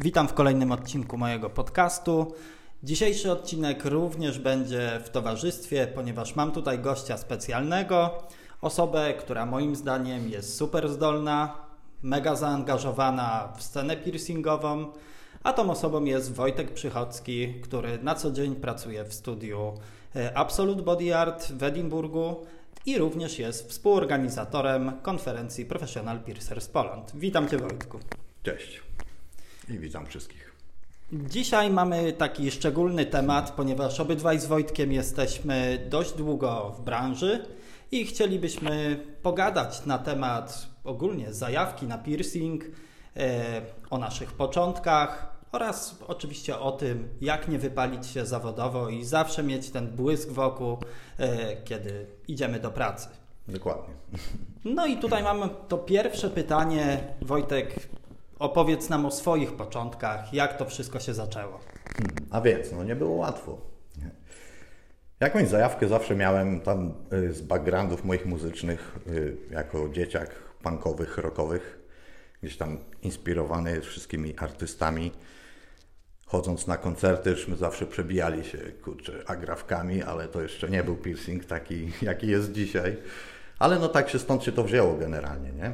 Witam w kolejnym odcinku mojego podcastu. Dzisiejszy odcinek również będzie w towarzystwie, ponieważ mam tutaj gościa specjalnego, osobę, która moim zdaniem jest super zdolna, mega zaangażowana w scenę piercingową, a tą osobą jest Wojtek Przychodzki, który na co dzień pracuje w studiu e, Absolute Body Art w Edynburgu i również jest współorganizatorem konferencji Professional Piercers Poland. Witam Cię Wojtku. Cześć i witam wszystkich. Dzisiaj mamy taki szczególny temat, ponieważ obydwaj z Wojtkiem jesteśmy dość długo w branży i chcielibyśmy pogadać na temat ogólnie zajawki na piercing, e, o naszych początkach oraz oczywiście o tym, jak nie wypalić się zawodowo i zawsze mieć ten błysk wokół, e, kiedy idziemy do pracy. Dokładnie. No i tutaj mamy to pierwsze pytanie. Wojtek, opowiedz nam o swoich początkach, jak to wszystko się zaczęło. Hmm, a więc, no nie było łatwo. Jakąś zajawkę zawsze miałem tam y, z backgroundów moich muzycznych, y, jako dzieciak punkowych, rockowych, gdzieś tam inspirowany wszystkimi artystami. Chodząc na koncerty, my zawsze przebijali się, kurczę, agrafkami, ale to jeszcze nie był piercing taki, jaki jest dzisiaj. Ale no tak się stąd się to wzięło generalnie, nie?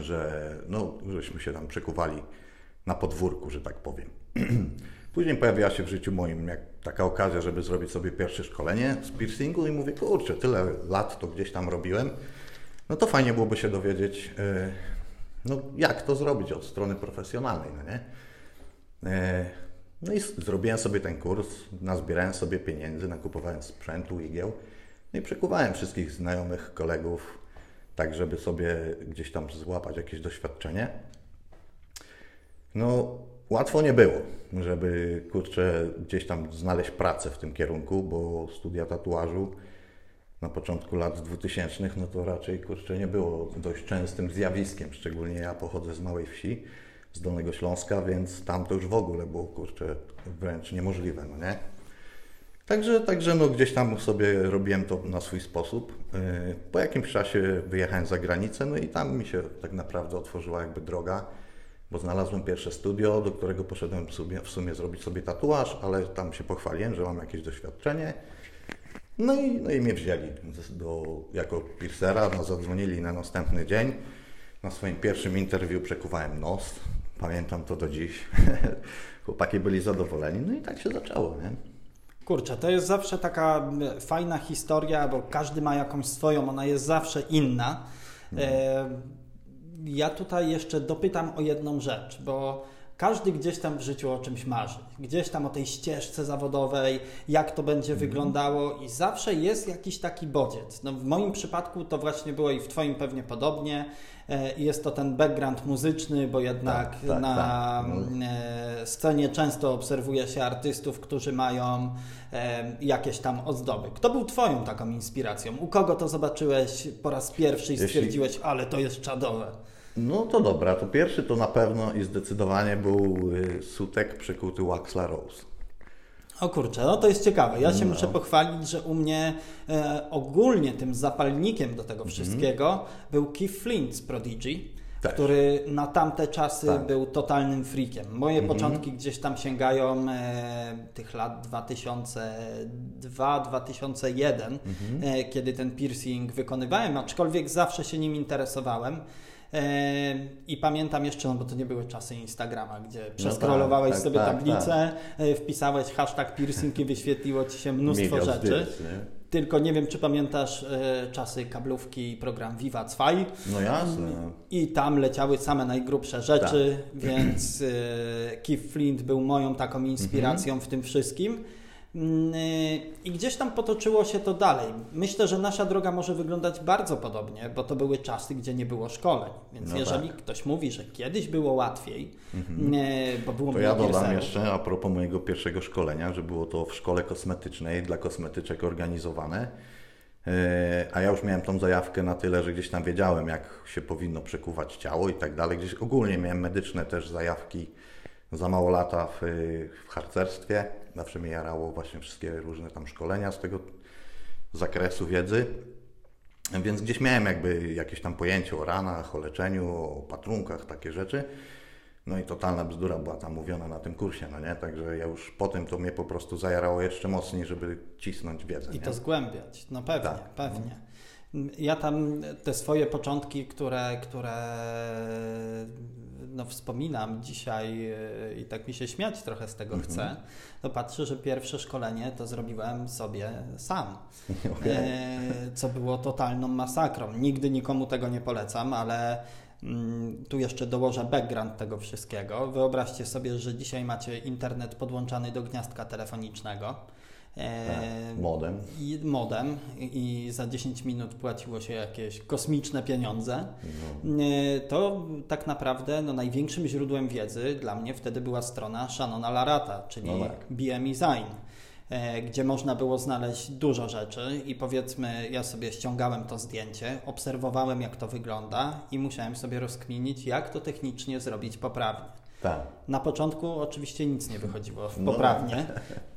Że no, żeśmy się tam przekuwali na podwórku, że tak powiem. Później pojawiła się w życiu moim jak taka okazja, żeby zrobić sobie pierwsze szkolenie z piercingu i mówię, kurczę, tyle lat to gdzieś tam robiłem, no to fajnie byłoby się dowiedzieć, e, no jak to zrobić od strony profesjonalnej, no nie? E, no i zrobiłem sobie ten kurs, nazbierałem sobie pieniędzy, nakupowałem sprzętu, igieł, no i przekuwałem wszystkich znajomych, kolegów, tak żeby sobie gdzieś tam złapać jakieś doświadczenie. No, łatwo nie było, żeby kurczę gdzieś tam znaleźć pracę w tym kierunku, bo studia tatuażu na początku lat 2000 no to raczej kurczę nie było dość częstym zjawiskiem, szczególnie ja pochodzę z małej wsi, z Dolnego Śląska, więc tam to już w ogóle było kurczę wręcz niemożliwe, no nie? Także, także no gdzieś tam sobie robiłem to na swój sposób. Yy, po jakimś czasie wyjechałem za granicę, no i tam mi się tak naprawdę otworzyła jakby droga, bo znalazłem pierwsze studio, do którego poszedłem w sumie, w sumie zrobić sobie tatuaż, ale tam się pochwaliłem, że mam jakieś doświadczenie. No i, no i mnie wzięli do, jako piercera, no zadzwonili na następny dzień. Na swoim pierwszym interwiu przekuwałem nos, pamiętam to do dziś. Chłopaki byli zadowoleni, no i tak się zaczęło, nie? Kurczę, to jest zawsze taka fajna historia, bo każdy ma jakąś swoją, ona jest zawsze inna. E, ja tutaj jeszcze dopytam o jedną rzecz, bo każdy gdzieś tam w życiu o czymś marzy. Gdzieś tam o tej ścieżce zawodowej, jak to będzie mhm. wyglądało i zawsze jest jakiś taki bodziec. No, w moim przypadku to właśnie było i w Twoim pewnie podobnie. E, jest to ten background muzyczny, bo jednak tak, tak, na tak. E, scenie często obserwuje się artystów, którzy mają e, jakieś tam ozdoby. Kto był Twoją taką inspiracją? U kogo to zobaczyłeś po raz pierwszy i stwierdziłeś, Jeśli... ale to jest czadowe? No to dobra, to pierwszy to na pewno i zdecydowanie był y, sutek przekuty Waxla Rose. O kurczę, no to jest ciekawe. Ja się no. muszę pochwalić, że u mnie e, ogólnie tym zapalnikiem do tego mhm. wszystkiego mm. był Keith Flint z Prodigy. Tak. który na tamte czasy tak. był totalnym freakiem. Moje mm -hmm. początki gdzieś tam sięgają e, tych lat 2002-2001, mm -hmm. e, kiedy ten piercing wykonywałem, aczkolwiek zawsze się nim interesowałem. I pamiętam jeszcze, no bo to nie były czasy Instagrama, gdzie no przeskrolowałeś tak, tak, sobie tak, tablicę, tak. E, wpisałeś hashtag piercing i wyświetliło ci się mnóstwo Milion rzeczy. Tylko nie wiem, czy pamiętasz e, czasy kablówki i program Viva 2. No jasne. I tam leciały same najgrubsze rzeczy, tak. więc e, Keith Flint był moją taką inspiracją mhm. w tym wszystkim. Mm, y, I gdzieś tam potoczyło się to dalej. Myślę, że nasza droga może wyglądać bardzo podobnie, bo to były czasy, gdzie nie było szkoleń. Więc no jeżeli tak. ktoś mówi, że kiedyś było łatwiej, mhm. Y, bo było To ja dodam jeszcze a propos mojego pierwszego szkolenia, że było to w szkole kosmetycznej dla kosmetyczek organizowane. Y, a ja już miałem tą zajawkę na tyle, że gdzieś tam wiedziałem, jak się powinno przekuwać ciało i tak dalej. Gdzieś ogólnie miałem medyczne też zajawki za mało lata w, w harcerstwie. Zawsze mnie jarało właśnie wszystkie różne tam szkolenia z tego zakresu wiedzy. Więc gdzieś miałem jakby jakieś tam pojęcie o ranach, o leczeniu, o patrunkach, takie rzeczy. No i totalna bzdura była tam mówiona na tym kursie, no nie? Także ja już potem to mnie po prostu zajarało jeszcze mocniej, żeby cisnąć wiedzę. I nie? to zgłębiać, no pewnie, Tak. pewnie. Ja tam te swoje początki, które, które no, wspominam dzisiaj e, i tak mi się śmiać trochę z tego Mhm. chcę, to patrzę, że pierwsze szkolenie to zrobiłem sobie sam. Okej. E, co było totalną masakrą. Nigdy nikomu tego nie polecam, ale mm, tu jeszcze dołożę background tego wszystkiego. Wyobraźcie sobie, że dzisiaj macie internet podłączany do gniazdka telefonicznego. E, Tak, modem. i modem i za 10 minut płaciło się jakieś kosmiczne pieniądze, No. E, to tak naprawdę no, największym źródłem wiedzy dla mnie wtedy była strona Shannona Larata, czyli No tak. BM Design, e, gdzie można było znaleźć dużo rzeczy i powiedzmy ja sobie ściągałem to zdjęcie, obserwowałem jak to wygląda i musiałem sobie rozkminić jak to technicznie zrobić poprawnie. Tak. Na początku oczywiście nic nie wychodziło No. poprawnie,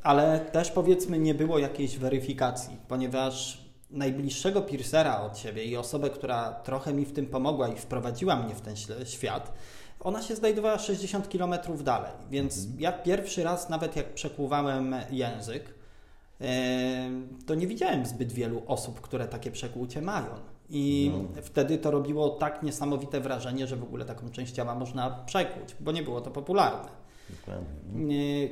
ale też powiedzmy nie było jakiejś weryfikacji, ponieważ najbliższego piercera od siebie i osobę, która trochę mi w tym pomogła i wprowadziła mnie w ten świat, ona się znajdowała 60 km dalej. Więc ja pierwszy raz, nawet jak przekłuwałem język, to nie widziałem zbyt wielu osób, które takie przekłucie mają. I No. wtedy to robiło tak niesamowite wrażenie, że w ogóle taką część ciała można przekłuć, bo nie było to popularne. Dokładnie. Yy,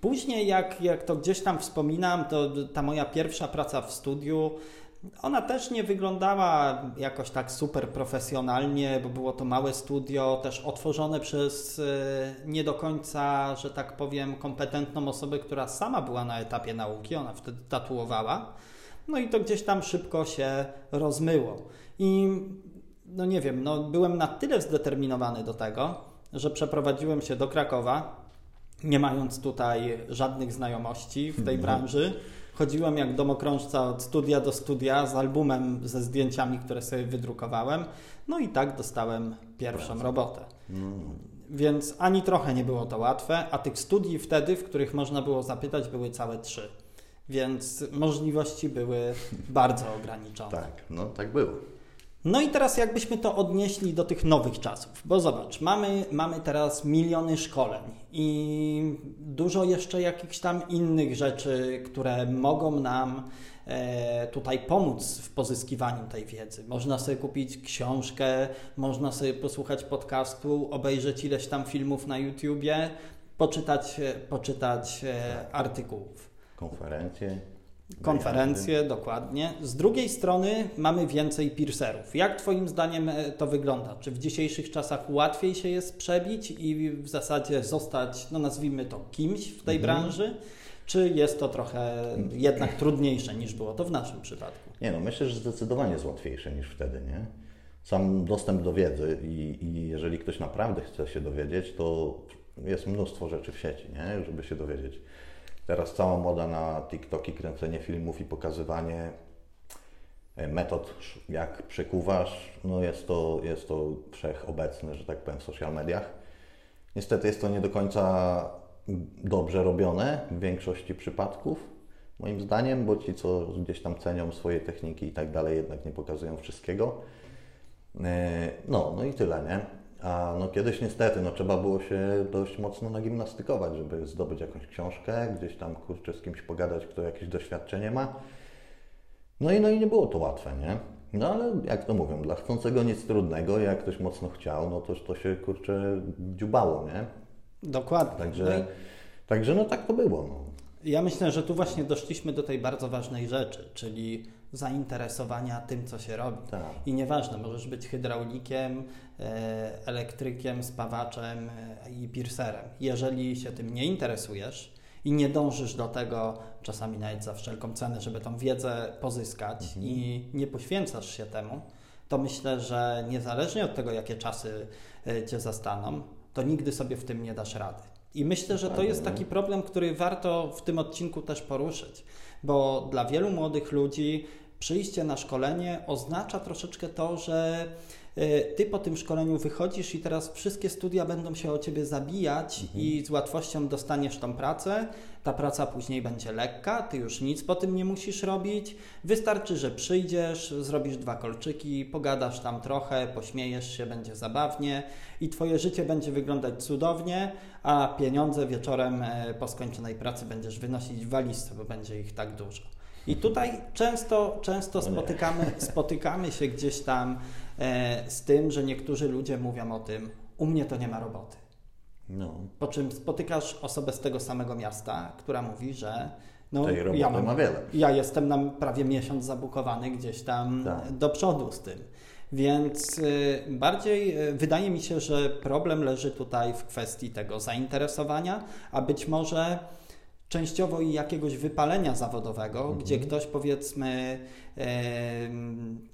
Później, jak, jak to gdzieś tam wspominam, to ta moja pierwsza praca w studiu, ona też nie wyglądała jakoś tak super profesjonalnie, bo było to małe studio, też otworzone przez yy, nie do końca, że tak powiem, kompetentną osobę, która sama była na etapie nauki, ona wtedy tatuowała. No i to gdzieś tam szybko się rozmyło. I no nie wiem, no byłem na tyle zdeterminowany do tego, że przeprowadziłem się do Krakowa, nie mając tutaj żadnych znajomości w tej branży. Chodziłem jak domokrążca od studia do studia z albumem ze zdjęciami, które sobie wydrukowałem. No i tak dostałem pierwszą robotę. No, Więc ani trochę nie było to łatwe, a tych studii wtedy, w których można było zapytać, były całe trzy. Więc możliwości były bardzo ograniczone. tak, no tak było. No i teraz jakbyśmy to odnieśli do tych nowych czasów, bo zobacz, mamy, mamy teraz miliony szkoleń i dużo jeszcze jakichś tam innych rzeczy, które mogą nam e, tutaj pomóc w pozyskiwaniu tej wiedzy. Można sobie kupić książkę, można sobie posłuchać podcastu, obejrzeć ileś tam filmów na YouTubie, poczytać, e, poczytać e, artykułów. Konferencje. Konferencje, dokładnie. Z drugiej strony mamy więcej piercerów. Jak Twoim zdaniem e, to wygląda? Czy w dzisiejszych czasach łatwiej się jest przebić i w zasadzie zostać, no nazwijmy to, kimś w tej Mhm. branży? Czy jest to wyjście jednak trudniejsze niż było to w naszym przypadku? Nie no, myślę, że zdecydowanie jest łatwiejsze niż wtedy, nie? Sam dostęp do wiedzy i, i jeżeli ktoś naprawdę chce się dowiedzieć, to jest mnóstwo rzeczy w sieci, nie? Żeby się dowiedzieć. Teraz cała moda na TikToki, kręcenie filmów i pokazywanie e, metod, jak przekuwasz, no jest to, jest to wszechobecne, że tak powiem, w social mediach. Niestety jest to nie do końca dobrze robione w większości przypadków, moim zdaniem, bo ci, co gdzieś tam cenią swoje techniki i tak dalej, jednak nie pokazują wszystkiego. E, No, no i tyle, nie? A no kiedyś niestety, no trzeba było się dość mocno nagimnastykować, żeby zdobyć jakąś książkę, gdzieś tam kurczę z kimś pogadać, kto jakieś doświadczenie ma. No i, no i nie było to łatwe, nie? No ale jak to mówią, dla chcącego nic trudnego, jak ktoś mocno chciał, no to, to się kurczę dziubało, nie? Dokładnie. Także, No i także no tak to było. No. Ja myślę, że tu właśnie doszliśmy do tej bardzo ważnej rzeczy, czyli zainteresowania tym, co się robi. Tak. I nieważne, możesz być hydraulikiem, e, elektrykiem, spawaczem e, i piercerem. Jeżeli się tym nie interesujesz i nie dążysz do tego, czasami nawet za wszelką cenę, żeby tą wiedzę pozyskać Mhm. i nie poświęcasz się temu, to myślę, że niezależnie od tego, jakie czasy e, cię zastaną, to nigdy sobie w tym nie dasz rady. I myślę, że to jest taki problem, który warto w tym odcinku też poruszyć, bo dla wielu młodych ludzi przyjście na szkolenie oznacza troszeczkę to, że ty po tym szkoleniu wychodzisz i teraz wszystkie studia będą się o ciebie zabijać mhm. i z łatwością dostaniesz tą pracę. Ta praca później będzie lekka, ty już nic po tym nie musisz robić. Wystarczy, że przyjdziesz, zrobisz dwa kolczyki, pogadasz tam trochę, pośmiejesz się, będzie zabawnie i twoje życie będzie wyglądać cudownie, a pieniądze wieczorem e, po skończonej pracy będziesz wynosić w walizce, bo będzie ich tak dużo. I tutaj często, często spotykamy, spotykamy się gdzieś tam e, z tym, że niektórzy ludzie mówią o tym, u mnie to nie ma roboty. No. Po czym spotykasz osobę z tego samego miasta, która mówi, że no, ja, mam, ma wiele. ja jestem na prawie miesiąc zabukowany gdzieś tam tak. do przodu z tym. Więc y, bardziej y, wydaje mi się, że problem leży tutaj w kwestii tego zainteresowania, a być może częściowo i jakiegoś wypalenia zawodowego, mhm. gdzie ktoś powiedzmy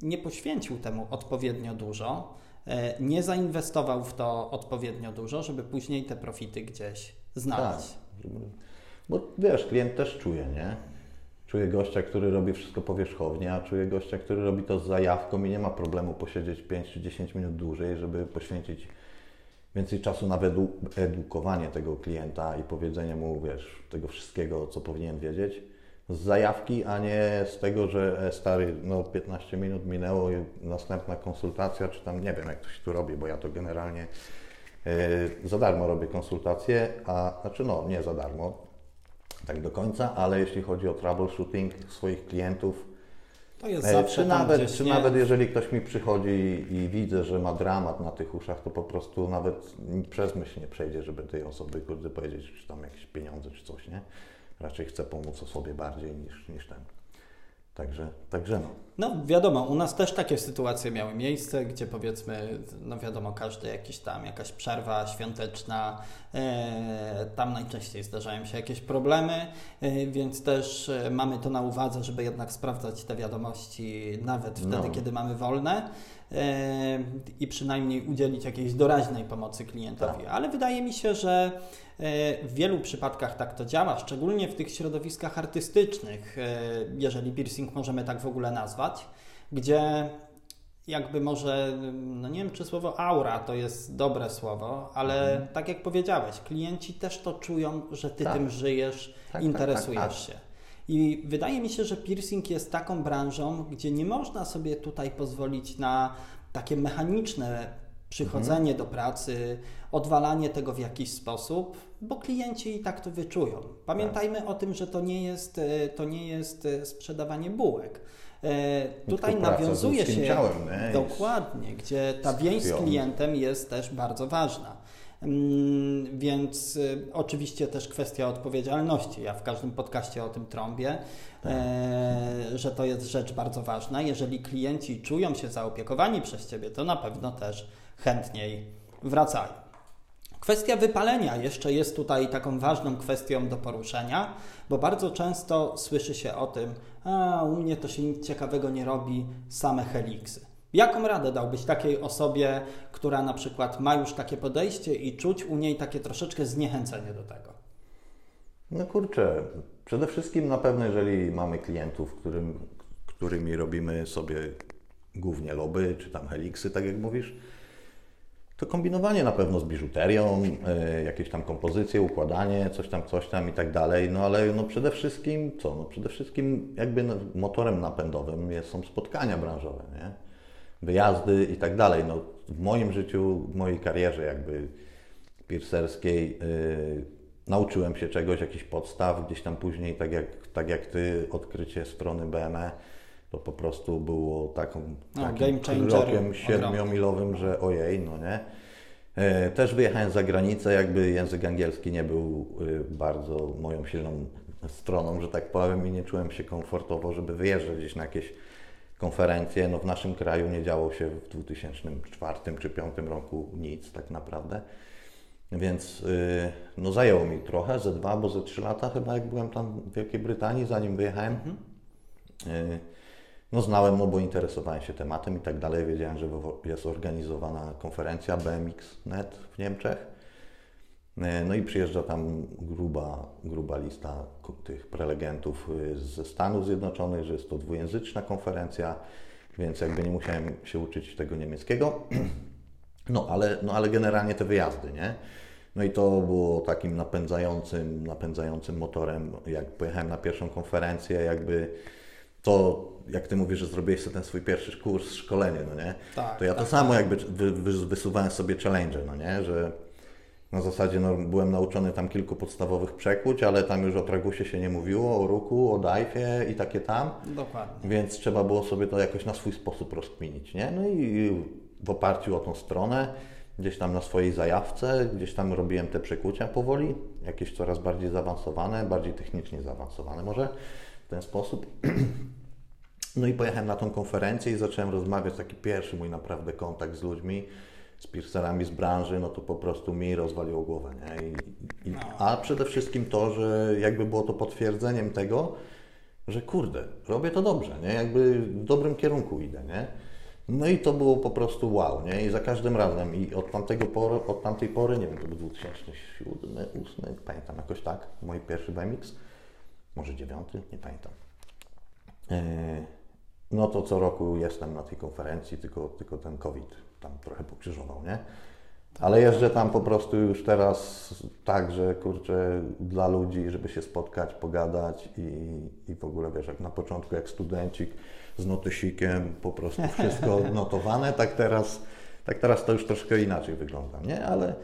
nie poświęcił temu odpowiednio dużo, e, nie zainwestował w to odpowiednio dużo, żeby później te profity gdzieś znaleźć. Tak. Bo wiesz, klient też czuje, nie? Czuje gościa, który robi wszystko powierzchownie, a czuje gościa, który robi to z zajawką i nie ma problemu posiedzieć 5 czy 10 minut dłużej, żeby poświęcić więcej czasu na edukowanie tego klienta i powiedzenie mu, wiesz, tego wszystkiego, co powinien wiedzieć. Z zajawki, a nie z tego, że e, stary, no 15 minut minęło i następna konsultacja, czy tam nie wiem, jak to się tu robi, bo ja to generalnie yy, za darmo robię konsultacje, a znaczy no, nie za darmo, tak do końca, ale jeśli chodzi o troubleshooting swoich klientów, to jest zawsze czy nawet, gdzieś, czy nie? nawet jeżeli ktoś mi przychodzi i widzę, że ma dramat na tych uszach, to po prostu nawet przez myśl nie przejdzie, żeby tej osoby kurde powiedzieć, czy tam jakieś pieniądze, czy coś, nie? Raczej chcę pomóc osobie bardziej niż, niż ten. Także, także no. No wiadomo, u nas też takie sytuacje miały miejsce, gdzie powiedzmy, no wiadomo, każdy jakiś tam, jakaś przerwa świąteczna, e, tam najczęściej zdarzają się jakieś problemy, e, więc też e, mamy to na uwadze, żeby jednak sprawdzać te wiadomości nawet wtedy, no. kiedy mamy wolne i przynajmniej udzielić jakiejś doraźnej pomocy klientowi. Tak. Ale wydaje mi się, że w wielu przypadkach tak to działa, szczególnie w tych środowiskach artystycznych, jeżeli piercing możemy tak w ogóle nazwać, gdzie jakby może, no nie wiem czy słowo aura to jest dobre słowo, ale mhm. tak jak powiedziałeś, klienci też to czują, że ty tak. tym żyjesz, tak, tak interesujesz tak, tak, się. I wydaje mi się, że piercing jest taką branżą, gdzie nie można sobie tutaj pozwolić na takie mechaniczne przychodzenie mhm. do pracy, odwalanie tego w jakiś sposób, bo klienci i tak to wyczują. Pamiętajmy tak. o tym, że to nie jest, e, to nie jest e, sprzedawanie bułek. E, tutaj nawiązuje się ciałem, dokładnie, gdzie ta więź z klientem jest też bardzo ważna. Mm, więc y, oczywiście też kwestia odpowiedzialności. Ja w każdym podcaście o tym trąbię, tak. że to jest rzecz bardzo ważna. Jeżeli klienci czują się zaopiekowani przez Ciebie, to na pewno też chętniej wracają. Kwestia wypalenia jeszcze jest tutaj taką ważną kwestią do poruszenia, bo bardzo często słyszy się o tym, a u mnie to się nic ciekawego nie robi, same heliksy. Jaką radę dałbyś takiej osobie, która na przykład ma już takie podejście i czuć u niej takie troszeczkę zniechęcenie do tego? No kurczę, przede wszystkim na pewno, jeżeli mamy klientów, którym, którymi robimy sobie głównie loby, czy tam heliksy, tak jak mówisz, to kombinowanie na pewno z biżuterią, y, jakieś tam kompozycje, układanie, coś tam, coś tam i tak dalej, no ale no przede wszystkim co? No przede wszystkim jakby motorem napędowym jest, są spotkania branżowe, nie? wyjazdy i tak dalej. No, w moim życiu, w mojej karierze jakby piercerskiej yy, nauczyłem się czegoś, jakichś podstaw, gdzieś tam później, tak jak, tak jak Ty, odkrycie strony BME, to po prostu było taką, no, takim krokiem siedmiomilowym, że ojej, no nie. E, też wyjechałem za granicę, jakby język angielski nie był y, bardzo moją silną stroną, że tak powiem, i nie czułem się komfortowo, żeby wyjeżdżać gdzieś na jakieś konferencje. No w naszym kraju nie działo się w 2004 czy 2005 roku nic tak naprawdę. Więc y, no zajęło mi trochę, ze dwa, bo ze trzy lata chyba jak byłem tam w Wielkiej Brytanii, zanim wyjechałem. Mhm. No znałem, no bo interesowałem się tematem i tak dalej. Wiedziałem, że jest organizowana konferencja BMX.net w Niemczech. E, no i przyjeżdża tam gruba, gruba lista tych prelegentów y, ze Stanów Zjednoczonych, że jest to dwujęzyczna konferencja. więc jakby nie musiałem się uczyć tego niemieckiego. No ale, no, ale generalnie te wyjazdy, nie? No i to było takim napędzającym, napędzającym motorem, jak pojechałem na pierwszą konferencję, jakby to, jak ty mówisz, że zrobiłeś sobie ten swój pierwszy kurs, szkolenie, no nie? Tak, to ja tak, to samo jakby wy, wy, wysuwałem sobie challenge, no nie? Że na zasadzie no, byłem nauczony tam kilku podstawowych przekłuć, ale tam już o tragusie się nie mówiło, o ruku, o dajfie i takie tam. Dokładnie. Więc trzeba było sobie to jakoś na swój sposób rozkminić, nie? No i w oparciu o tą stronę, gdzieś tam na swojej zajawce, gdzieś tam robiłem te przekucia powoli, jakieś coraz bardziej zaawansowane, bardziej technicznie zaawansowane może w ten sposób. No i pojechałem na tą konferencję i zacząłem rozmawiać, taki pierwszy mój naprawdę kontakt z ludźmi, z piercerami z branży, no to po prostu mi rozwaliło głowę, nie? I, i, a przede wszystkim to, że jakby było to potwierdzeniem tego, że kurde, robię to dobrze, nie? Jakby w dobrym kierunku idę, nie? No i to było po prostu wow, nie? I za każdym razem i od, tamtego pory, od tamtej pory, nie wiem, to był 2007, 2008, pamiętam jakoś tak, mój pierwszy BMX, może dziewiąty, nie pamiętam. Yy, no to co roku jestem na tej konferencji, tylko, tylko ten COVID tam trochę pokrzyżował, nie? Ale jeżdżę tam po prostu już teraz tak, że kurczę, dla ludzi, żeby się spotkać, pogadać i, i w ogóle wiesz, jak na początku jak studencik z notysikiem, po prostu wszystko notowane, tak teraz, tak teraz to już troszkę inaczej wygląda, nie? Ale,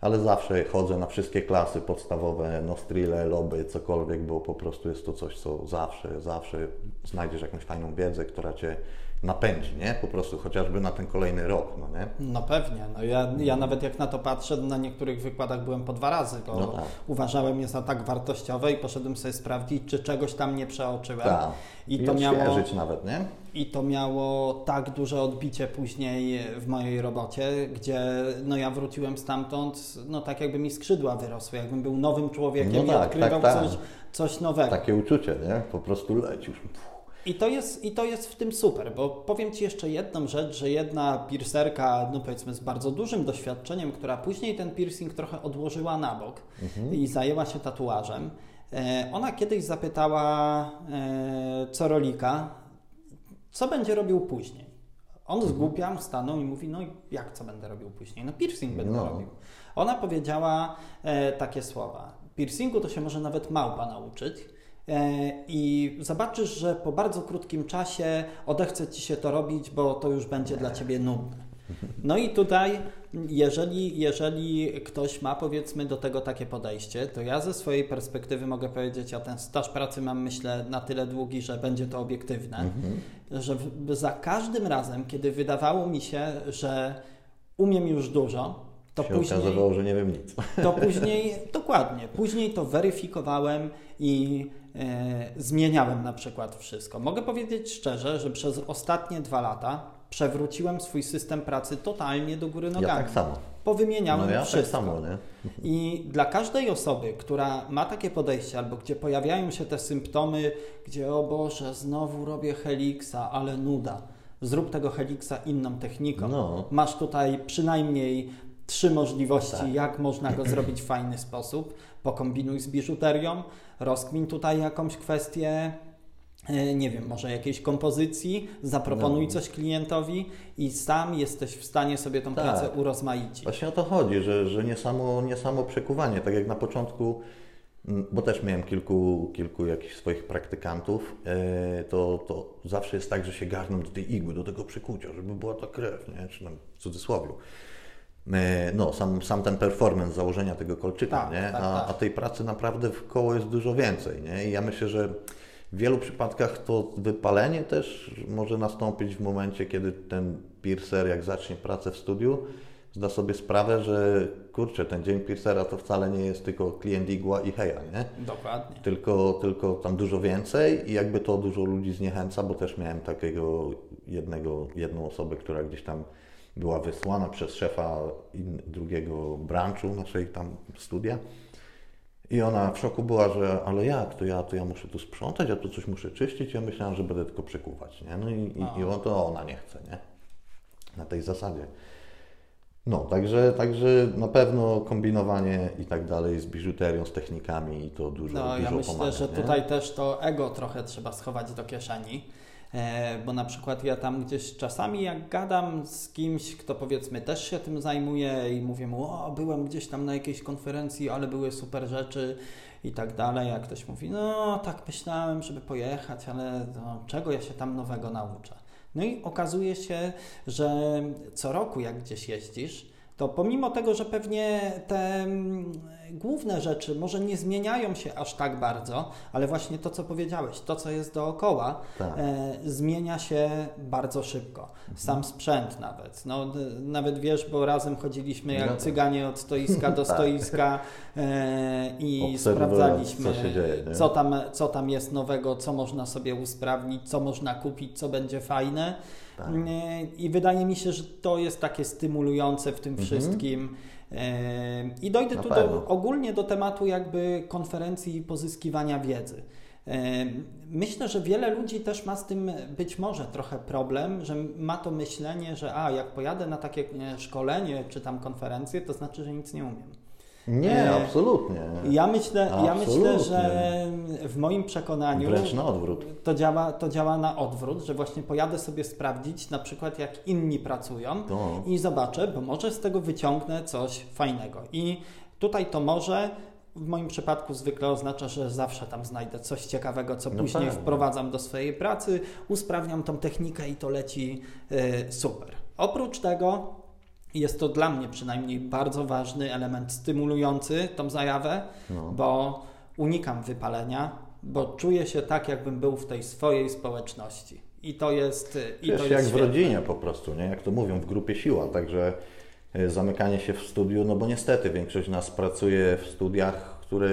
ale zawsze chodzę na wszystkie klasy podstawowe, nostrile, lobby, cokolwiek, bo po prostu jest to coś, co zawsze, zawsze znajdziesz jakąś fajną wiedzę, która Cię napędzi, nie? Po prostu chociażby na ten kolejny rok, no nie? No pewnie. No ja, ja nawet jak na to patrzę, na niektórych wykładach byłem po dwa razy, bo No tak. uważałem je za tak wartościowe i poszedłem sobie sprawdzić, czy czegoś tam nie przeoczyłem. Tak. I to miało nawet, nie? I to miało tak duże odbicie później w mojej robocie, gdzie no ja wróciłem stamtąd, no tak jakby mi skrzydła wyrosły, jakbym był nowym człowiekiem No i tak, odkrywał tak, tak. Coś, coś nowego. Takie uczucie, nie? Po prostu lecisz. I to, jest, I to jest w tym super, bo powiem Ci jeszcze jedną rzecz, że jedna piercerka, no powiedzmy z bardzo dużym doświadczeniem, która później ten piercing trochę odłożyła na bok i zajęła się tatuażem, e, ona kiedyś zapytała e, Corolika, co będzie robił później. On zgłupiał, stanął i mówi, no jak co będę robił później? No piercing będę No. robił. Ona powiedziała e, takie słowa. Piercingu to się może nawet małpa nauczyć. E, I zobaczysz, że po bardzo krótkim czasie odechce ci się to robić, bo to już będzie dla ciebie nudne. No i tutaj, jeżeli, jeżeli ktoś ma powiedzmy do tego takie podejście, to ja ze swojej perspektywy mogę powiedzieć, ja ten staż pracy mam myślę na tyle długi, że będzie to obiektywne, że w, za każdym razem, kiedy wydawało mi się, że umiem już dużo, to się później że nie wiem nic. to później, dokładnie, później to weryfikowałem i zmieniałem na przykład wszystko. Mogę powiedzieć szczerze, że przez ostatnie dwa lata przewróciłem swój system pracy totalnie do góry nogami. Ja tak samo. Powymieniałem No ja wszystko. tak samo, nie? I dla każdej osoby, która ma takie podejście, albo gdzie pojawiają się te symptomy, gdzie o Boże, znowu robię heliksa, ale nuda. Zrób tego heliksa inną techniką. No. Masz tutaj przynajmniej trzy możliwości, Tak. jak można go zrobić w fajny sposób. Pokombinuj z biżuterią, rozkmin tutaj jakąś kwestię, e, nie wiem, może jakiejś kompozycji, zaproponuj No. coś klientowi i sam jesteś w stanie sobie tą Tak. pracę urozmaicić. Właśnie o to chodzi, że, że nie, samo, nie samo przekuwanie. Tak jak na początku, mm, bo też miałem kilku, kilku jakichś swoich praktykantów, e, to, to zawsze jest tak, że się garną do tej igły, do tego przekucia, żeby była ta krew, nie? czy tam w cudzysłowie. E, No, sam, sam ten performance założenia tego kolczyka, Tak, nie? tak, a, tak. a tej pracy naprawdę w koło jest dużo więcej. Nie? I ja myślę, że w wielu przypadkach to wypalenie też może nastąpić w momencie, kiedy ten piercer, jak zacznie pracę w studiu, zda sobie sprawę, że kurczę, ten dzień piercera to wcale nie jest tylko klient igła i heja, nie? Dokładnie. Tylko, tylko tam dużo więcej i jakby to dużo ludzi zniechęca, bo też miałem takiego jednego, jedną osobę, która gdzieś tam była wysłana przez szefa drugiego branchu naszej tam studia. I ona w szoku była, że ale jak, to ja, to ja muszę tu sprzątać, ja tu coś muszę czyścić, ja myślałam, że będę tylko przekuwać, nie? No i, i, i on, to ona nie chce, nie? Na tej zasadzie. No, także, także na pewno kombinowanie i tak dalej z biżuterią, z technikami i to dużo, No, dużo ja myślę, pomaga, że nie? tutaj też to ego trochę trzeba schować do kieszeni. E, bo na przykład ja tam gdzieś czasami jak gadam z kimś, kto powiedzmy też się tym zajmuje i mówię mu, o byłem gdzieś tam na jakiejś konferencji, ale były super rzeczy i tak dalej, jak ktoś mówi, no tak myślałem, żeby pojechać, ale no, czego ja się tam nowego nauczę? No i okazuje się, że co roku jak gdzieś jeździsz, to pomimo tego, że pewnie te mm, główne rzeczy może nie zmieniają się aż tak bardzo, ale właśnie to, co powiedziałeś, to, co jest dookoła, tak. e, zmienia się bardzo szybko. Sam mhm. sprzęt nawet. No, nawet wiesz, bo razem chodziliśmy jak no tak. cyganie od stoiska do tak. stoiska e, i sprawdzaliśmy, co, dzieje, co, tam, co tam jest nowego, co można sobie usprawnić, co można kupić, co będzie fajne. Tak. I wydaje mi się, że to jest takie stymulujące w tym mhm. wszystkim. I dojdę Na tu do, ogólnie do tematu jakby konferencji i pozyskiwania wiedzy. Myślę, że wiele ludzi też ma z tym być może trochę problem, że ma to myślenie, że a jak pojadę na takie szkolenie czy tam konferencję, to znaczy, że nic nie umiem. Nie, e, absolutnie. Ja myślę, absolutnie. ja myślę, że w moim przekonaniu Wręcz na odwrót. To działa, to działa na odwrót, że właśnie pojadę sobie sprawdzić na przykład jak inni pracują to. i zobaczę, bo może z tego wyciągnę coś fajnego. I tutaj to może w moim przypadku zwykle oznacza, że zawsze tam znajdę coś ciekawego, co no później pewnie. wprowadzam do swojej pracy, usprawniam tą technikę i to leci y, super. Oprócz tego jest to dla mnie przynajmniej bardzo ważny element stymulujący tą zajawę, no. bo unikam wypalenia, bo czuję się tak, jakbym był w tej swojej społeczności. I to jest. I Wiesz, to jest jak świetne. w rodzinie po prostu, nie? jak to mówią, w grupie siła. Także e, zamykanie się w studiu, no bo niestety większość nas pracuje w studiach, które.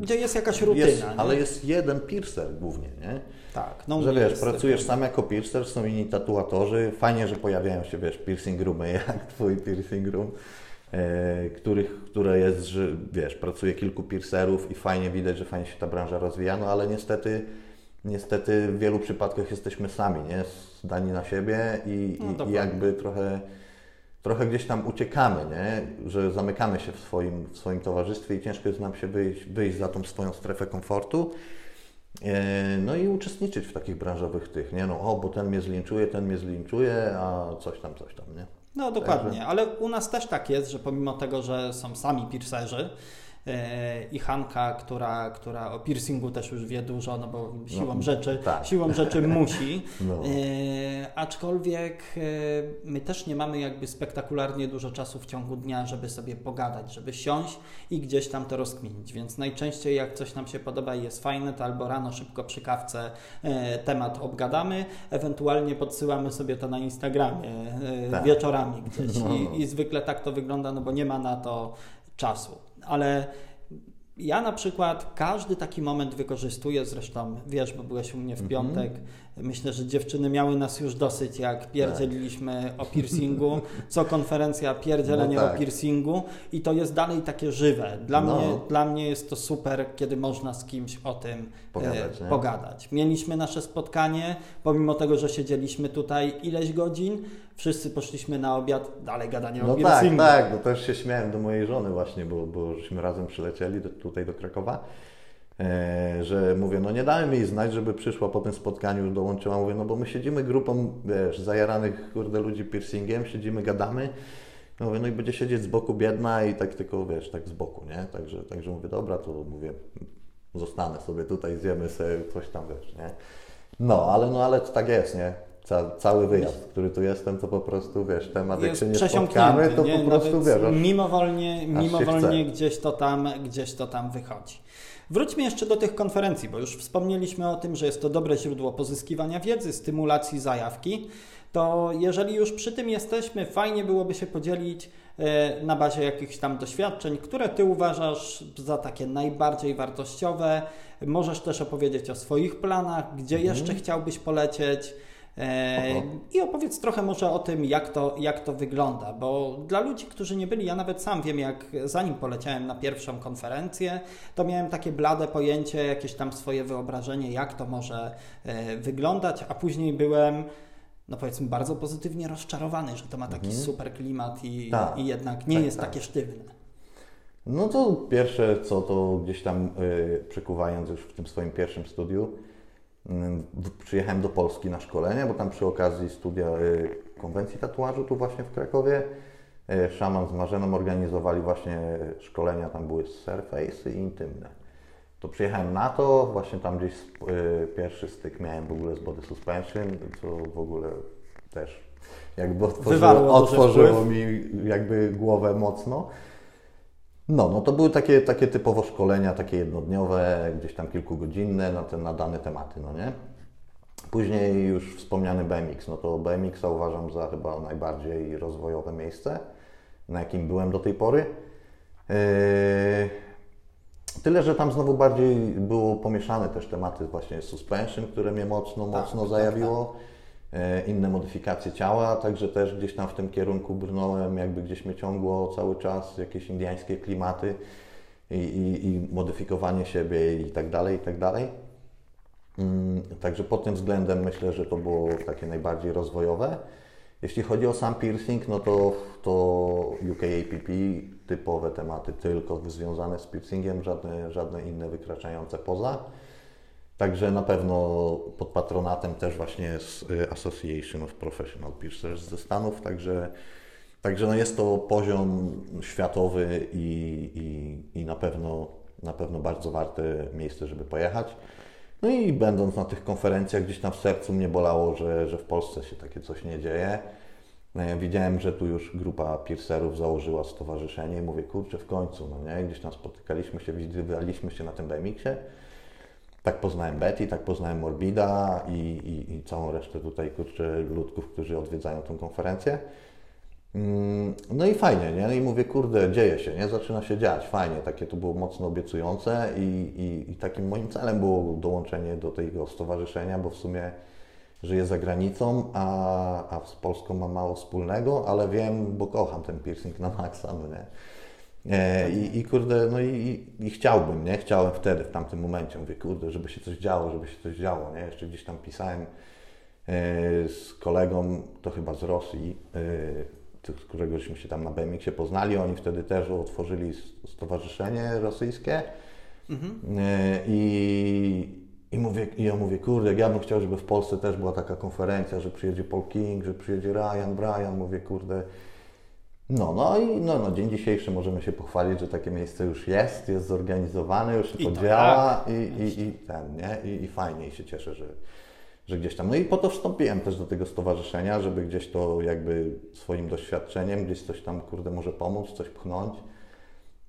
Gdzie jest jakaś rutyna. Jest, ale jest jeden piercer głównie, nie? Tak. No że wiesz, pracujesz sam jako piercer, są inni tatuatorzy. Fajnie, że pojawiają się, wiesz, piercing roomy, jak twój piercing room, e, których, które jest, że wiesz, pracuje kilku piercerów i fajnie widać, że fajnie się ta branża rozwija, no ale niestety niestety w wielu przypadkach jesteśmy sami, nie? Zdani na siebie i, no, i, i jakby trochę, trochę gdzieś tam uciekamy, nie? Że zamykamy się w swoim, w swoim towarzystwie i ciężko jest nam się wyjść, wyjść za tą swoją strefę komfortu. E, no i uczestniczyć w takich branżowych tych, nie? No, o, bo ten mnie zlinczuje, ten mnie zlinczuje, a coś tam, coś tam, nie? No dokładnie, Także... ale u nas też tak jest, że pomimo tego, że są sami piercerzy, i Hanka, która, która o piercingu też już wie dużo, no bo siłą no, rzeczy, tak. siłą rzeczy musi. No. E, aczkolwiek e, my też nie mamy jakby spektakularnie dużo czasu w ciągu dnia, żeby sobie pogadać, żeby siąść i gdzieś tam to rozkminić. Więc najczęściej jak coś nam się podoba i jest fajne, to albo rano szybko przy kawce e, temat obgadamy, ewentualnie podsyłamy sobie to na Instagramie e, tak. wieczorami gdzieś. No. I, I zwykle tak to wygląda, no bo nie ma na to czasu ale ja na przykład każdy taki moment wykorzystuję, zresztą wiesz, bo byłeś u mnie w mhm. piątek, Myślę, że dziewczyny miały nas już dosyć, jak pierdzieliliśmy tak. o piercingu, co konferencja pierdzielenie no tak. o piercingu i to jest dalej takie żywe. Dla, no. mnie, dla mnie jest to super, kiedy można z kimś o tym pogadać. E, pogadać. Mieliśmy nasze spotkanie, pomimo tego, że siedzieliśmy tutaj ileś godzin, wszyscy poszliśmy na obiad, dalej gadanie no o tak, piercingu. No tak, tak, bo też się śmiałem do mojej żony właśnie, bo, bo żeśmy razem przylecieli do, tutaj do Krakowa E, że mówię, no nie dałem jej znać, żeby przyszła po tym spotkaniu, dołączyła. Mówię, no bo my siedzimy grupą, wiesz, zajaranych kurde ludzi piercingiem, siedzimy, gadamy. No mówię, no i będzie siedzieć z boku biedna i tak tylko, wiesz, tak z boku, nie? Także, także mówię, dobra, to mówię, zostanę sobie tutaj, zjemy sobie coś tam, wiesz, nie? No, ale no, ale to tak jest, nie? Ca, cały wyjazd, który tu jestem, to po prostu, wiesz, temat, jak się nie spotkamy, to nie? po prostu, wiesz, mimowolnie, mimowolnie gdzieś to tam, gdzieś to tam wychodzi. Wróćmy jeszcze do tych konferencji, bo już wspomnieliśmy o tym, że jest to dobre źródło pozyskiwania wiedzy, stymulacji zajawki. To jeżeli już przy tym jesteśmy, fajnie byłoby się podzielić e, na bazie jakichś tam doświadczeń, które Ty uważasz za takie najbardziej wartościowe. Możesz też opowiedzieć o swoich planach, gdzie mhm. jeszcze chciałbyś polecieć. E, I opowiedz trochę może o tym, jak to, jak to wygląda, bo dla ludzi, którzy nie byli, ja nawet sam wiem, jak zanim poleciałem na pierwszą konferencję, to miałem takie blade pojęcie, jakieś tam swoje wyobrażenie, jak to może e, wyglądać, a później byłem no powiedzmy bardzo pozytywnie rozczarowany, że to ma taki mhm. super klimat i, tak, i jednak nie tak, jest tak. takie sztywne. No to pierwsze co to gdzieś tam yy, przekuwając już w tym swoim pierwszym studiu, przyjechałem do Polski na szkolenie, bo tam przy okazji studia y, konwencji tatuażu tu właśnie w Krakowie y, Szaman z Marzeną organizowali właśnie szkolenia, tam były surface i intymne. To przyjechałem na to, właśnie tam gdzieś y, pierwszy styk miałem w ogóle z body suspension, co w ogóle też jakby otworzyło, otworzyło mi jakby głowę mocno. No, no to były takie, takie typowo szkolenia, takie jednodniowe, gdzieś tam kilkugodzinne na te na dane tematy, no nie? Później już wspomniany BMX, no to BMX uważam za chyba najbardziej rozwojowe miejsce, na jakim byłem do tej pory. Yy... Tyle, że tam znowu bardziej było pomieszane też tematy właśnie suspension, które mnie mocno, tak, mocno tak, zajawiło. Tak, inne modyfikacje ciała, także też gdzieś tam w tym kierunku brnąłem, jakby gdzieś mnie ciągło cały czas jakieś indyjskie klimaty i, i, i modyfikowanie siebie i tak dalej, i tak dalej. Mm, także pod tym względem myślę, że to było takie najbardziej rozwojowe. Jeśli chodzi o sam piercing, no to, to UKAPP, typowe tematy tylko związane z piercingiem, żadne, żadne inne wykraczające poza. Także na pewno pod patronatem też właśnie z y, Association of Professional Piercers ze Stanów, także, także no jest to poziom światowy i, i, i na, pewno, na pewno bardzo warte miejsce, żeby pojechać. No i będąc na tych konferencjach, gdzieś tam w sercu mnie bolało, że, że w Polsce się takie coś nie dzieje. No widziałem, że tu już grupa piercerów założyła stowarzyszenie i mówię, kurczę, w końcu, no nie? Gdzieś tam spotykaliśmy się, widywaliśmy się na tym BMX-ie tak poznałem Betty, tak poznałem Morbida i, i, i całą resztę tutaj kurczę ludków, którzy odwiedzają tę konferencję. Mm, no i fajnie, nie? I mówię, kurde, dzieje się, nie? Zaczyna się dziać, fajnie, takie to było mocno obiecujące i, i, i takim moim celem było dołączenie do tego stowarzyszenia, bo w sumie żyję za granicą, a, a z Polską mam mało wspólnego, ale wiem, bo kocham ten piercing na maksa, no nie? E, I, I kurde, no i, i, chciałbym, nie? Chciałem wtedy, w tamtym momencie, mówię, kurde, żeby się coś działo, żeby się coś działo, nie? Jeszcze gdzieś tam pisałem e, z kolegą, to chyba z Rosji, e, z któregośmy się tam na BMX-ie poznali, oni wtedy też otworzyli stowarzyszenie rosyjskie mhm. i, i, mówię, I ja mówię, kurde, ja bym chciał, żeby w Polsce też była taka konferencja, że przyjedzie Paul King, że przyjedzie Ryan, Brian, mówię, kurde, no, no i no, no, dzień dzisiejszy możemy się pochwalić, że takie miejsce już jest, jest zorganizowane, już I to działa tak. i, i, i, ten, nie? I, i fajnie i się cieszę, że, że gdzieś tam. No i po to wstąpiłem też do tego stowarzyszenia, żeby gdzieś to jakby swoim doświadczeniem, gdzieś coś tam, kurde, może pomóc, coś pchnąć.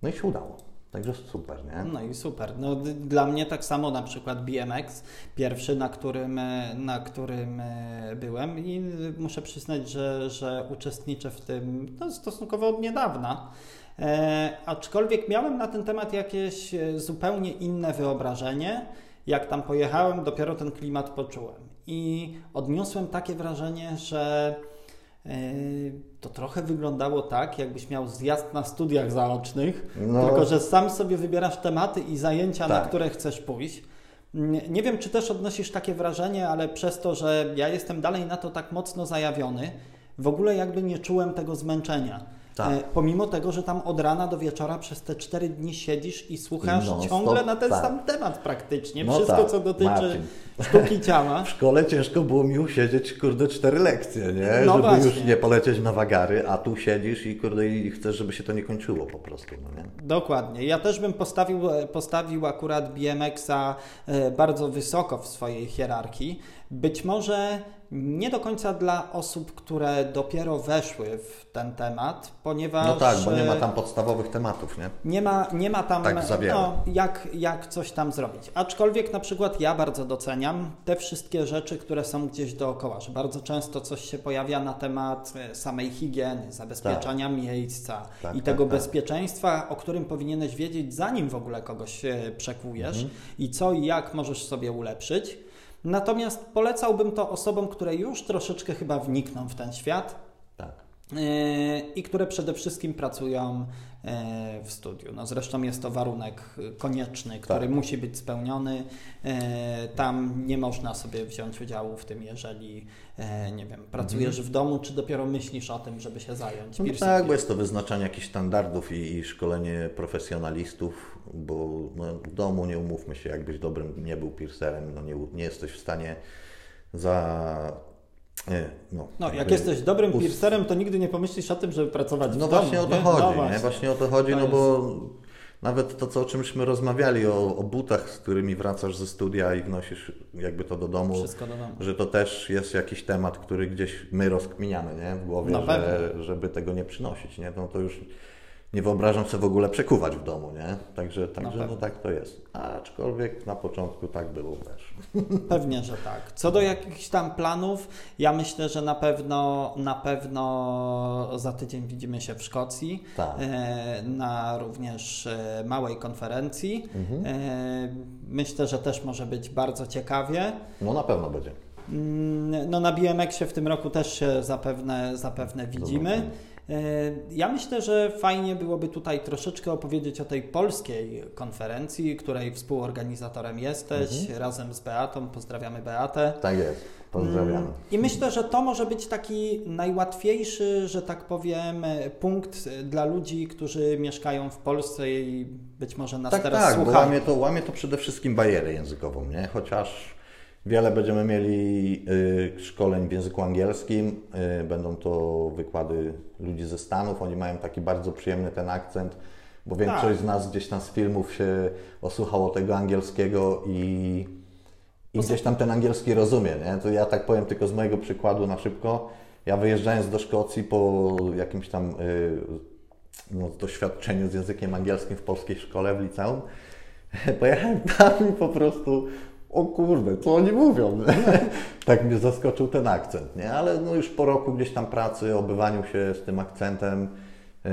No i się udało. Także super, nie? No i super. No, dla mnie tak samo na przykład BMX, pierwszy, na którym, e, na którym e, byłem i muszę przyznać, że, że uczestniczę w tym no, stosunkowo od niedawna. E, aczkolwiek miałem na ten temat jakieś e, zupełnie inne wyobrażenie. Jak tam pojechałem, dopiero ten klimat poczułem. I odniosłem takie wrażenie, że to trochę wyglądało tak, jakbyś miał zjazd na studiach zaocznych, no. tylko że sam sobie wybierasz tematy i zajęcia, tak. na które chcesz pójść. Nie wiem, czy też odnosisz takie wrażenie, ale przez to, że ja jestem dalej na to tak mocno zajawiony, w ogóle jakby nie czułem tego zmęczenia. Tak. E, pomimo tego, że tam od rana do wieczora przez te cztery dni siedzisz i słuchasz no, ciągle stop, na ten tak. sam temat praktycznie. No Wszystko, tak. co dotyczy Marcin. sztuki ciała. W szkole ciężko było mi usiedzieć, kurde, cztery lekcje, nie? No żeby właśnie. już nie polecieć na wagary, a tu siedzisz i kurde, i chcesz, żeby się to nie kończyło po prostu. No nie? Dokładnie. Ja też bym postawił, postawił akurat BMX-a e, bardzo wysoko w swojej hierarchii. Być może nie do końca dla osób, które dopiero weszły w ten temat, ponieważ... No tak, bo nie ma tam podstawowych tematów, nie? Nie ma, nie ma tam, tak no, jak, jak coś tam zrobić. Aczkolwiek na przykład ja bardzo doceniam te wszystkie rzeczy, które są gdzieś dookoła, że bardzo często coś się pojawia na temat e, samej higieny, zabezpieczania tak. miejsca tak, i tak, tego tak. bezpieczeństwa, o którym powinieneś wiedzieć, zanim w ogóle kogoś przekujesz mhm. i co i jak możesz sobie ulepszyć. Natomiast polecałbym to osobom, które już troszeczkę chyba wnikną w ten świat. Tak. i które przede wszystkim pracują w studiu. No zresztą jest to warunek konieczny, który tak. musi być spełniony. Tam nie można sobie wziąć udziału w tym, jeżeli nie wiem, pracujesz mhm. w domu, czy dopiero myślisz o tym, żeby się zająć. No tak, bo jest to wyznaczanie jakichś standardów i, i szkolenie profesjonalistów, bo no, w domu nie umówmy się, jakbyś dobrym nie był piercerem, no nie, nie jesteś w stanie za no, no, jak jesteś dobrym piercerem, to nigdy nie pomyślisz o tym, żeby pracować no w domu. Właśnie o to nie? chodzi, no właśnie. Nie? właśnie o to chodzi, to no jest... bo nawet to, co, o czymśmy rozmawiali, o, o, butach, z którymi wracasz ze studia i wnosisz jakby to do domu, Wszystko do domu. że to też jest jakiś temat, który gdzieś my rozkminiamy nie? w głowie, że, żeby tego nie przynosić. Nie? No to już nie wyobrażam sobie w ogóle przekuwać w domu, nie? Także, także no tak to jest. Aczkolwiek na początku tak było też. Pewnie, że tak. Co do jakichś tam planów, ja myślę, że na pewno na pewno za tydzień widzimy się w Szkocji tak. E, na również e, małej konferencji. Mhm. E, myślę, że też może być bardzo ciekawie. No na pewno będzie. Mm, no na BMX-ie w tym roku też się zapewne, zapewne widzimy. E, ja myślę, że fajnie byłoby tutaj troszeczkę opowiedzieć o tej polskiej konferencji, której współorganizatorem jesteś, mhm. razem z Beatą. Pozdrawiamy Beatę. Tak jest. Pozdrawiamy. Mm, I myślę, że to może być taki najłatwiejszy, że tak powiem, punkt dla ludzi, którzy mieszkają w Polsce i być może nas tak, teraz tak, słuchają. Tak, łamie to, łamie to przede wszystkim barierę językową, nie? Chociaż Wiele będziemy mieli y, szkoleń w języku angielskim. Y, będą to wykłady ludzi ze Stanów. Oni mają taki bardzo przyjemny ten akcent, bo większość tak. z nas gdzieś tam z filmów się osłuchało tego angielskiego i, i gdzieś tam ten angielski rozumie. Nie? To ja tak powiem tylko z mojego przykładu na szybko. Ja wyjeżdżając do Szkocji po jakimś tam y, no, doświadczeniu z językiem angielskim w polskiej szkole w liceum, pojechałem tam i po prostu o kurde, co oni mówią? tak mnie zaskoczył ten akcent, nie? Ale no już po roku gdzieś tam pracy, obywaniu się z tym akcentem, yy,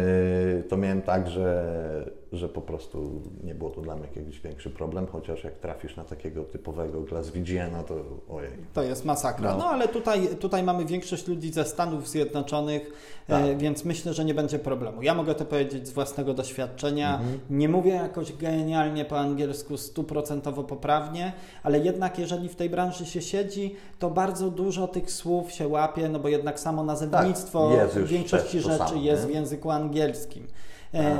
to miałem tak, że że po prostu nie było to dla mnie jakiś większy problem, chociaż jak trafisz na takiego typowego Glaswegiana, to ojej. To jest masakra. No, no ale tutaj, tutaj mamy większość ludzi ze Stanów Zjednoczonych, e, tak. więc myślę, że nie będzie problemu. Ja mogę to powiedzieć z własnego doświadczenia. Mhm. Nie mówię jakoś genialnie po angielsku, stuprocentowo poprawnie, ale jednak jeżeli w tej branży się siedzi, to bardzo dużo tych słów się łapie, no bo jednak samo nazewnictwo tak, w większości rzeczy samo, jest nie? w języku angielskim. Tak, tak.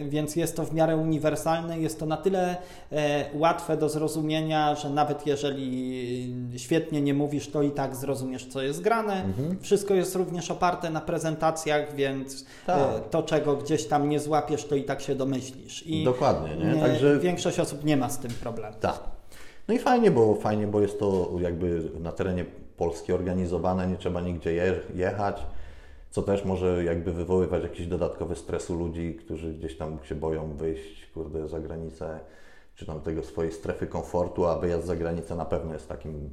E, więc jest to w miarę uniwersalne, jest to na tyle e, łatwe do zrozumienia, że nawet jeżeli świetnie nie mówisz, to i tak zrozumiesz, co jest grane. Mhm. Wszystko jest również oparte na prezentacjach, więc e, tak. to, czego gdzieś tam nie złapiesz, to i tak się domyślisz. I Dokładnie, nie? Także... Większość osób nie ma z tym problemu. Tak. No i fajnie, bo fajnie, bo jest to jakby na terenie Polski organizowane, nie trzeba nigdzie jechać co też może jakby wywoływać jakiś dodatkowy stres u ludzi, którzy gdzieś tam się boją wyjść, kurde, za granicę, czy tam tego swojej strefy komfortu, a wyjazd za granicę na pewno jest takim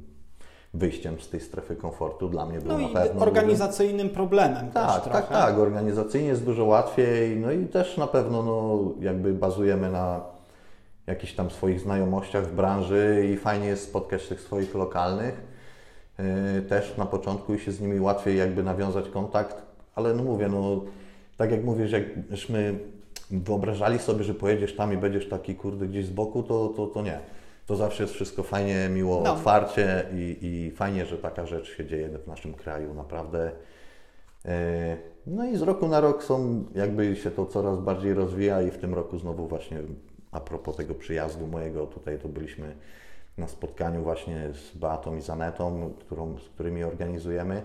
wyjściem z tej strefy komfortu. Dla mnie był no na pewno... organizacyjnym problemem tak, Tak, tak, organizacyjnie jest dużo łatwiej, no i też na pewno no, jakby bazujemy na jakichś tam swoich znajomościach w branży i fajnie jest spotkać tych swoich lokalnych. Yy, też na początku i się z nimi łatwiej jakby nawiązać kontakt, ale no mówię, no tak jak mówisz, jakbyśmy wyobrażali sobie, że pojedziesz tam i będziesz taki kurde gdzieś z boku, to, to, to nie. To zawsze jest wszystko fajnie, miło, no. otwarcie i, i fajnie, że taka rzecz się dzieje w naszym kraju, naprawdę. E, no i z roku na rok są, jakby się to coraz bardziej rozwija i w tym roku znowu właśnie a propos tego przyjazdu mojego, tutaj to byliśmy na spotkaniu właśnie z Beatą i Zanetą, którą, z którymi organizujemy.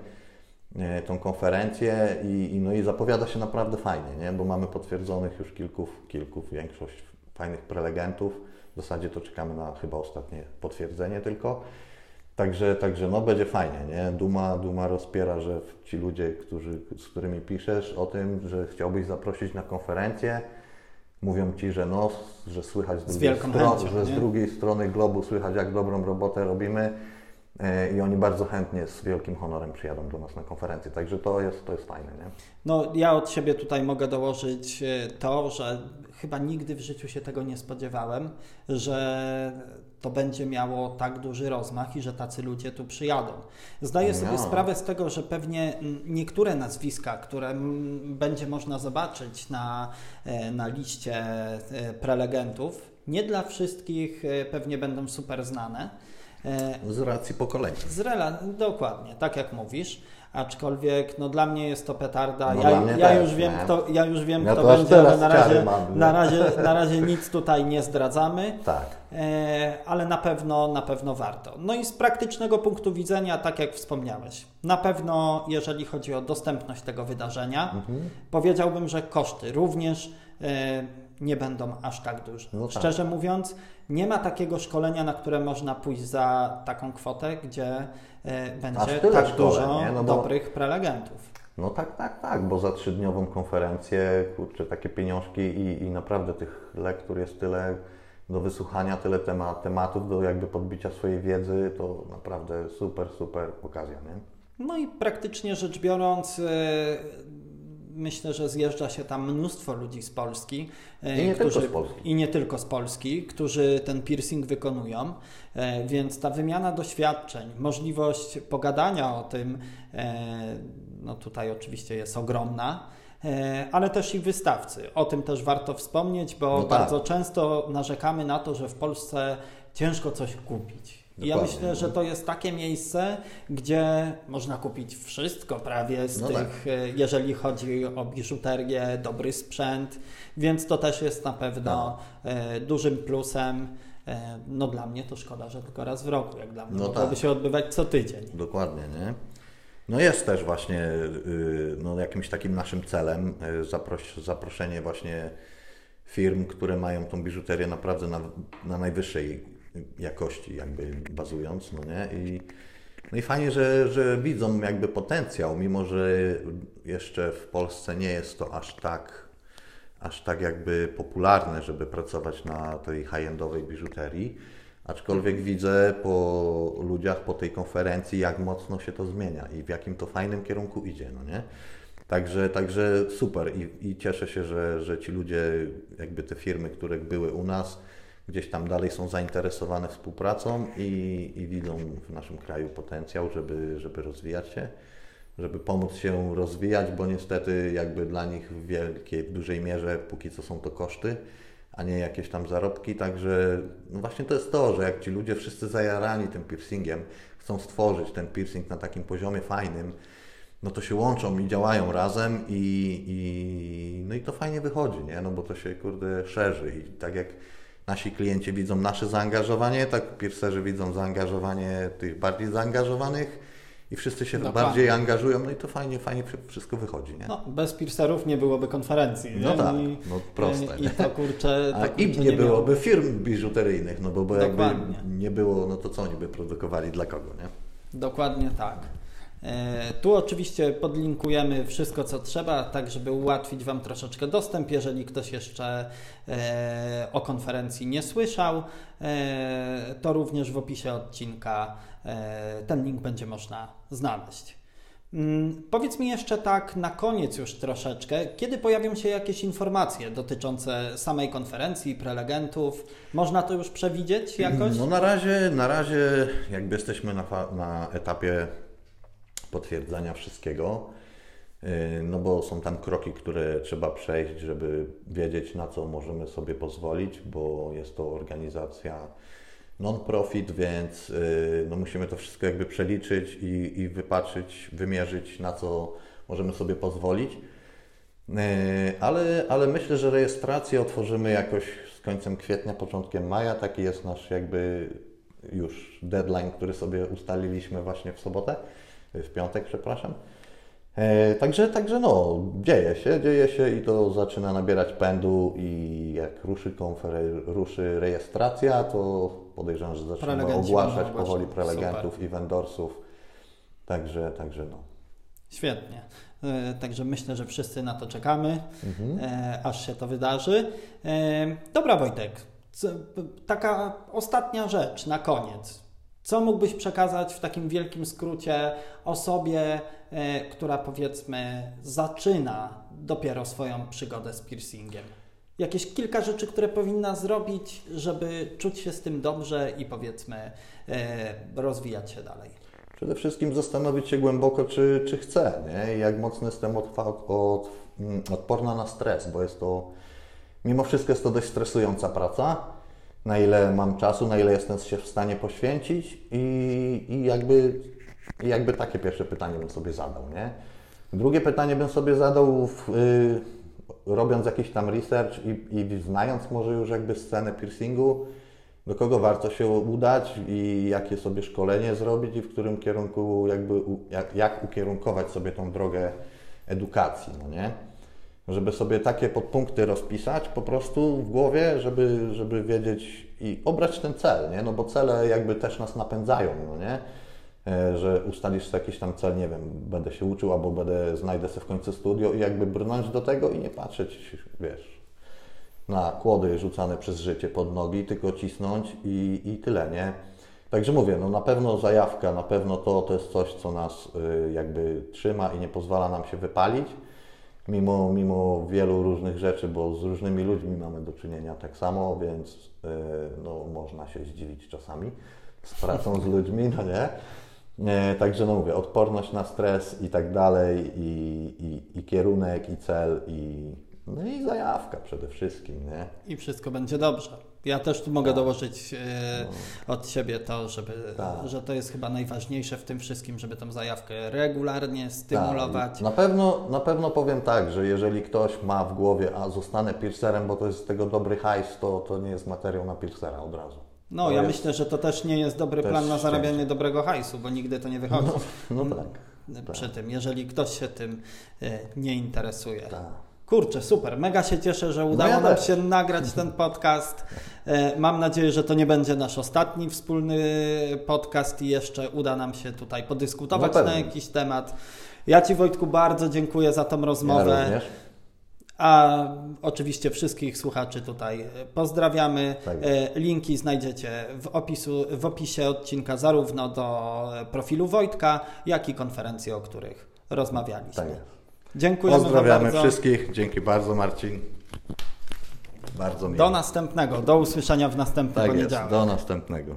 E, tą konferencję i, i, no i zapowiada się naprawdę fajnie, nie? bo mamy potwierdzonych już kilku, kilku, większość fajnych prelegentów. W zasadzie to czekamy na chyba ostatnie potwierdzenie tylko. Także, także no będzie fajnie, nie? Duma, Duma rozpiera, że ci ludzie, którzy, z którymi piszesz o tym, że chciałbyś zaprosić na konferencję, mówią ci, że no, że słychać z, z drugiej, strony, że z drugiej strony globu słychać, jak dobrą robotę robimy i oni bardzo chętnie z wielkim honorem przyjadą do nas na konferencję, także to jest, to jest fajne. Nie? No, ja od siebie tutaj mogę dołożyć e, to, że chyba nigdy w życiu się tego nie spodziewałem, że to będzie miało tak duży rozmach i że tacy ludzie tu przyjadą. Zdaję sobie no. sprawę z tego, że pewnie niektóre nazwiska, które będzie można zobaczyć na, e, na liście prelegentów, nie dla wszystkich pewnie będą super znane E, z racji pokolenia. Z rela dokładnie, tak jak mówisz. Aczkolwiek no, dla mnie jest to petarda. No ja, ja, już wiem, kto, ja już wiem, ja kto będzie, ale na razie, mam, na, razie, na razie nic tutaj nie zdradzamy. Tak. E, ale na pewno, na pewno warto. No i z praktycznego punktu widzenia, tak jak wspomniałeś, na pewno jeżeli chodzi o dostępność tego wydarzenia, mhm. powiedziałbym, że koszty również. E, nie będą aż tak duże. No tak. Szczerze mówiąc, nie ma takiego szkolenia, na które można pójść za taką kwotę, gdzie e, będzie tak dużo no bo... dobrych prelegentów. No tak, tak, tak, bo za trzydniową konferencję, kurczę, takie pieniążki i, i naprawdę tych lektur jest tyle do wysłuchania, tyle temat, tematów, do jakby podbicia swojej wiedzy, to naprawdę super, super okazja, nie? No i praktycznie rzecz biorąc, e, myślę, że zjeżdża się tam mnóstwo ludzi z Polski. E, I nie, którzy, tylko z Polski. I nie tylko z Polski, którzy ten piercing wykonują. E, więc ta wymiana doświadczeń, możliwość pogadania o tym, e, no tutaj oczywiście jest ogromna ale też i wystawcy. O tym też warto wspomnieć, bo no tak. bardzo często narzekamy na to, że w Polsce ciężko coś kupić. I ja myślę, że to jest takie miejsce, gdzie można kupić wszystko prawie z no tych, tak. E, jeżeli chodzi o biżuterię, dobry sprzęt, więc to też jest na pewno no. dużym plusem. E, no dla mnie to szkoda, że tylko raz w roku, jak dla mnie no mogłoby tak. się odbywać co tydzień. Dokładnie, nie? No jest też właśnie y, no, jakimś takim naszym celem zapros zaproszenie właśnie firm, które mają tą biżuterię naprawdę na, na najwyższej jakości jakby bazując, no nie? I, no i fajnie, że, że widzą jakby potencjał, mimo że jeszcze w Polsce nie jest to aż tak, aż tak jakby popularne, żeby pracować na tej high-endowej biżuterii. Aczkolwiek widzę po ludziach, po tej konferencji, jak mocno się to zmienia i w jakim to fajnym kierunku idzie, no nie? Także, także super I, i cieszę się, że, że ci ludzie, jakby te firmy, które były u nas, gdzieś tam dalej są zainteresowane współpracą i, i widzą w naszym kraju potencjał, żeby, żeby rozwijać się, żeby pomóc się rozwijać, bo niestety jakby dla nich w wielkiej, w dużej mierze póki co są to koszty, a nie jakieś tam zarobki, także no właśnie to jest to, że jak ci ludzie wszyscy zajarani tym piercingiem, chcą stworzyć ten piercing na takim poziomie fajnym, no to się łączą i działają razem i, i no i to fajnie wychodzi, nie? No bo to się kurde szerzy i tak jak nasi klienci widzą nasze zaangażowanie, tak piercerzy widzą zaangażowanie tych bardziej zaangażowanych i wszyscy się Dokładnie. bardziej angażują, no i to fajnie, fajnie wszystko wychodzi, nie? No, bez piercerów nie byłoby konferencji, No tak, no proste. I to kurczę... A i nie, nie byłoby firm biżuteryjnych, no bo, bo jakby nie było, no to co oni by produkowali, dla kogo, nie? Dokładnie tak. E, tu oczywiście podlinkujemy wszystko, co trzeba, tak żeby ułatwić Wam troszeczkę dostęp, jeżeli ktoś jeszcze e, o konferencji nie słyszał, e, to również w opisie odcinka ten link będzie można znaleźć. Mm, powiedz mi jeszcze tak na koniec już troszeczkę, kiedy pojawią się jakieś informacje dotyczące samej konferencji, prelegentów? Można to już przewidzieć jakoś? No na razie, na razie jakby jesteśmy na, na etapie potwierdzania wszystkiego, y, no bo są tam kroki, które trzeba przejść, żeby wiedzieć, na co możemy sobie pozwolić, bo jest to organizacja non-profit, więc y, no musimy to wszystko jakby przeliczyć i, i wypatrzyć, wymierzyć, na co możemy sobie pozwolić. Y, ale, ale myślę, że rejestrację otworzymy jakoś z końcem kwietnia, początkiem maja. Taki jest nasz jakby już deadline, który sobie ustaliliśmy właśnie w sobotę w piątek, przepraszam. E, także, także no, dzieje się, dzieje się i to zaczyna nabierać pędu i jak ruszy, konfer- ruszy rejestracja, to podejrzewam, że zaczniemy ogłaszać powoli prelegentów Super. i vendorsów. Także, także no. Świetnie. E, także myślę, że wszyscy na to czekamy, mhm. E, aż się to wydarzy. Dobra, Wojtek. Taka ostatnia rzecz na koniec Co mógłbyś przekazać w takim wielkim skrócie osobie, e, która powiedzmy zaczyna dopiero swoją przygodę z piercingiem? Jakieś kilka rzeczy, które powinna zrobić, żeby czuć się z tym dobrze i powiedzmy e, rozwijać się dalej. Przede wszystkim zastanowić się głęboko, czy, czy chcę, nie? Jak mocno jestem od, od, mm, odporna na stres, bo jest to, mimo wszystko jest to dość stresująca praca. Na ile mam czasu, na ile jestem się w stanie poświęcić i, i jakby, jakby takie pierwsze pytanie bym sobie zadał, nie? Drugie pytanie bym sobie zadał, w, y, robiąc jakiś tam research i, i znając może już jakby scenę piercingu, do kogo warto się udać i jakie sobie szkolenie zrobić i w którym kierunku jakby, jak, jak ukierunkować sobie tą drogę edukacji, no nie? Żeby sobie takie podpunkty rozpisać po prostu w głowie, żeby, żeby wiedzieć i obrać ten cel, nie? No bo cele jakby też nas napędzają, no nie? E, że ustalisz sobie jakiś tam cel, nie wiem, będę się uczył albo będę, znajdę sobie w końcu studio i jakby brnąć do tego i nie patrzeć, wiesz, na kłody rzucane przez życie pod nogi, tylko cisnąć i, i tyle, nie? Także mówię, no na pewno zajawka, na pewno to, to jest coś, co nas y, jakby trzyma i nie pozwala nam się wypalić, mimo, mimo wielu różnych rzeczy, bo z różnymi ludźmi mamy do czynienia tak samo, więc y, no, można się zdziwić czasami z pracą z ludźmi, no nie? E, także no mówię, odporność na stres i tak dalej, i, i, i kierunek, i cel, i, no i zajawka przede wszystkim, nie? I wszystko będzie dobrze. Ja też tu mogę tak. dołożyć e, no. od siebie to, żeby, tak. że to jest chyba najważniejsze w tym wszystkim, żeby tą zajawkę regularnie stymulować. Tak. Na, pewno, na pewno powiem tak, że jeżeli ktoś ma w głowie, a zostanę piercerem, bo to jest z tego dobry hajs, to, to nie jest materiał na piercera od razu. No, to ja jest... myślę, że to też nie jest dobry plan na zarabianie szczęście. dobrego hajsu, bo nigdy to nie wychodzi. No, no tak. Przy tak. tym, jeżeli ktoś się tym e, nie interesuje. Tak. Kurczę, super. Mega się cieszę, że udało no ja nam też. się nagrać ten podcast. E, mam nadzieję, że to nie będzie nasz ostatni wspólny podcast i jeszcze uda nam się tutaj podyskutować no na jakiś temat. Ja Ci Wojtku bardzo dziękuję za tą rozmowę. Ja A oczywiście wszystkich słuchaczy tutaj pozdrawiamy. Tak e, Linki znajdziecie w, opisu, w opisie odcinka zarówno do profilu Wojtka, jak i konferencji, o których rozmawialiśmy. Tak Dziękujemy Pozdrawiamy wszystkich. Dzięki bardzo, Marcin. Bardzo miło. Do następnego. Do usłyszenia w następnym tak poniedziałek. Jest, do następnego.